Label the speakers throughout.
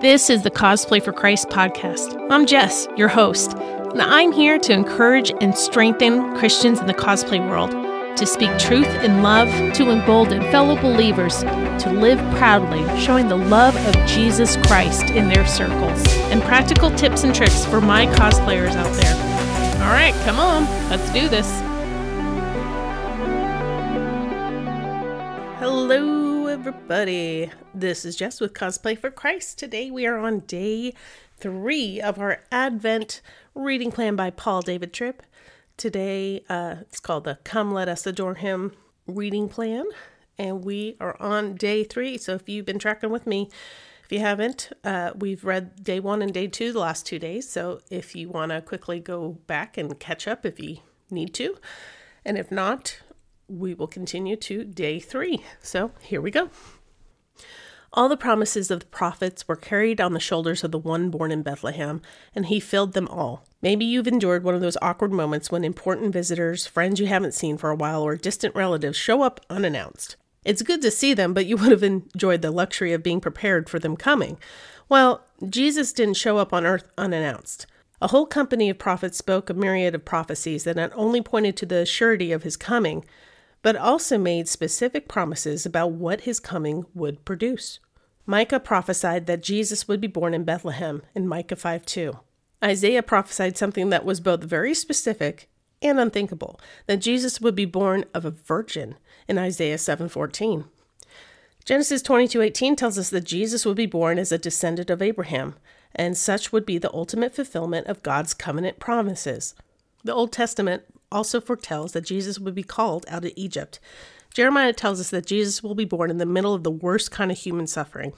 Speaker 1: This is the Cosplay for Christ podcast. I'm Jess, your host, and I'm here to encourage and strengthen Christians in the cosplay world, to speak truth in love, to embolden fellow believers to live proudly, showing the love of Jesus Christ in their circles, and practical tips and tricks for my cosplayers out there. All right, come on, let's do this. Hello, everybody. This is Jess with Cosplay for Christ. Today we are on day three of our Advent reading plan by Paul David Tripp. Today uh, it's called the Come Let Us Adore Him reading plan, and we are on day three. So if you've been tracking with me, if you haven't, uh, we've read day one and day two the last two days. So if you want to quickly go back and catch up if you need to, and if not, we will continue to day three. So here we go. All the promises of the prophets were carried on the shoulders of the one born in Bethlehem, and he filled them all. Maybe you've endured one of those awkward moments when important visitors, friends you haven't seen for a while, or distant relatives show up unannounced. It's good to see them, but you would have enjoyed the luxury of being prepared for them coming. Well, Jesus didn't show up on earth unannounced. A whole company of prophets spoke a myriad of prophecies that not only pointed to the surety of his coming, but also made specific promises about what his coming would produce. Micah prophesied that Jesus would be born in Bethlehem in Micah 5 2. Isaiah prophesied something that was both very specific and unthinkable that Jesus would be born of a virgin in Isaiah 7:14. Genesis 22:18 tells us that Jesus would be born as a descendant of Abraham, and such would be the ultimate fulfillment of God's covenant promises. The Old Testament also foretells that Jesus would be called out of Egypt. Jeremiah tells us that Jesus will be born in the middle of the worst kind of human suffering.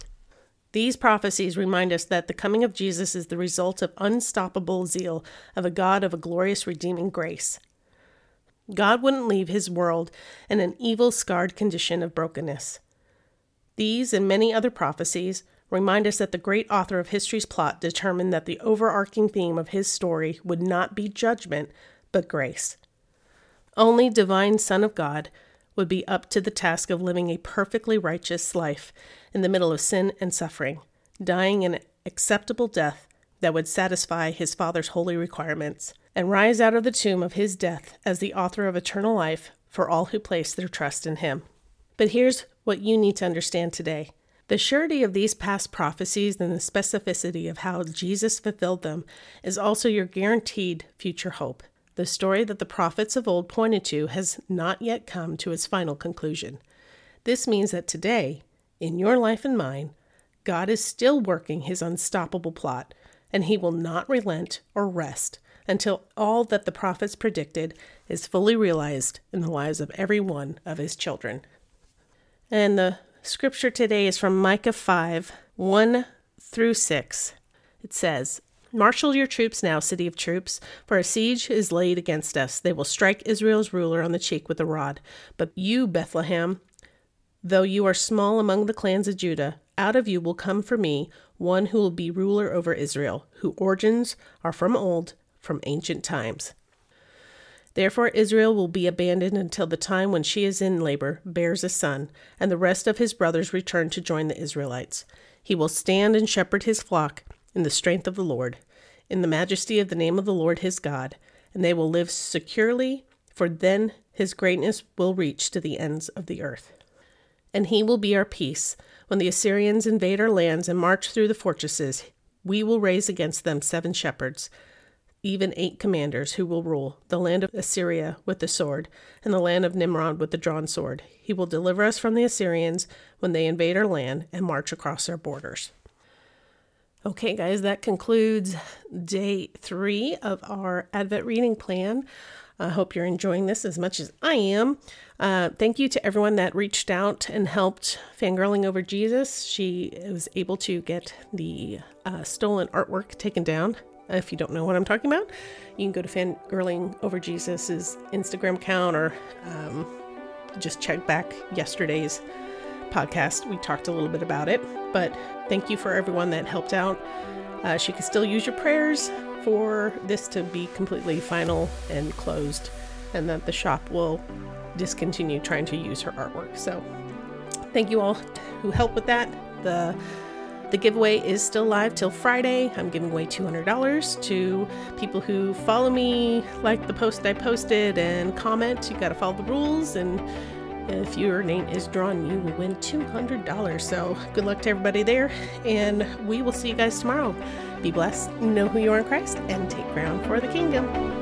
Speaker 1: These prophecies remind us that the coming of Jesus is the result of unstoppable zeal of a God of a glorious redeeming grace. God wouldn't leave his world in an evil, scarred condition of brokenness. These and many other prophecies remind us that the great author of history's plot determined that the overarching theme of his story would not be judgment, but grace. Only divine Son of God would be up to the task of living a perfectly righteous life in the middle of sin and suffering, dying an acceptable death that would satisfy his Father's holy requirements, and rise out of the tomb of his death as the author of eternal life for all who place their trust in him. But here's what you need to understand today. The surety of these past prophecies and the specificity of how Jesus fulfilled them is also your guaranteed future hope. The story that the prophets of old pointed to has not yet come to its final conclusion. This means that today, in your life and mine, God is still working his unstoppable plot, and he will not relent or rest until all that the prophets predicted is fully realized in the lives of every one of his children. And the scripture today is from Micah 5 1 through 6. It says, Marshal your troops now, city of troops, for a siege is laid against us. They will strike Israel's ruler on the cheek with a rod. But you, Bethlehem, though you are small among the clans of Judah, out of you will come for me one who will be ruler over Israel, whose origins are from old, from ancient times. Therefore, Israel will be abandoned until the time when she is in labor, bears a son, and the rest of his brothers return to join the Israelites. He will stand and shepherd his flock in the strength of the Lord, in the majesty of the name of the Lord his God, and they will live securely, for then his greatness will reach to the ends of the earth. And he will be our peace. When the Assyrians invade our lands and march through the fortresses, we will raise against them seven shepherds, even eight commanders who will rule the land of Assyria with the sword, and the land of Nimrod with the drawn sword. He will deliver us from the Assyrians when they invade our land and march across our borders. Okay, guys, that concludes day three of our Advent reading plan. I hope you're enjoying this as much as I am. Uh, thank you to everyone that reached out and helped Fangirling Over Jesus. She was able to get the uh, stolen artwork taken down. If you don't know what I'm talking about, you can go to Fangirling Over Jesus's Instagram account or um, just check back yesterday's podcast. We talked a little bit about it, but thank you for everyone that helped out. Uh, she can still use your prayers for this to be completely final and closed, and that the shop will discontinue trying to use her artwork. So, thank you all who helped with that. The The giveaway is still live till Friday. I'm giving away $200 to people who follow me, like the post I posted, and comment. You got to follow the rules, and if your name is drawn, you will win $200. So good luck to everybody there, and we will see you guys tomorrow. Be blessed, know who you are in Christ, and take ground for the kingdom.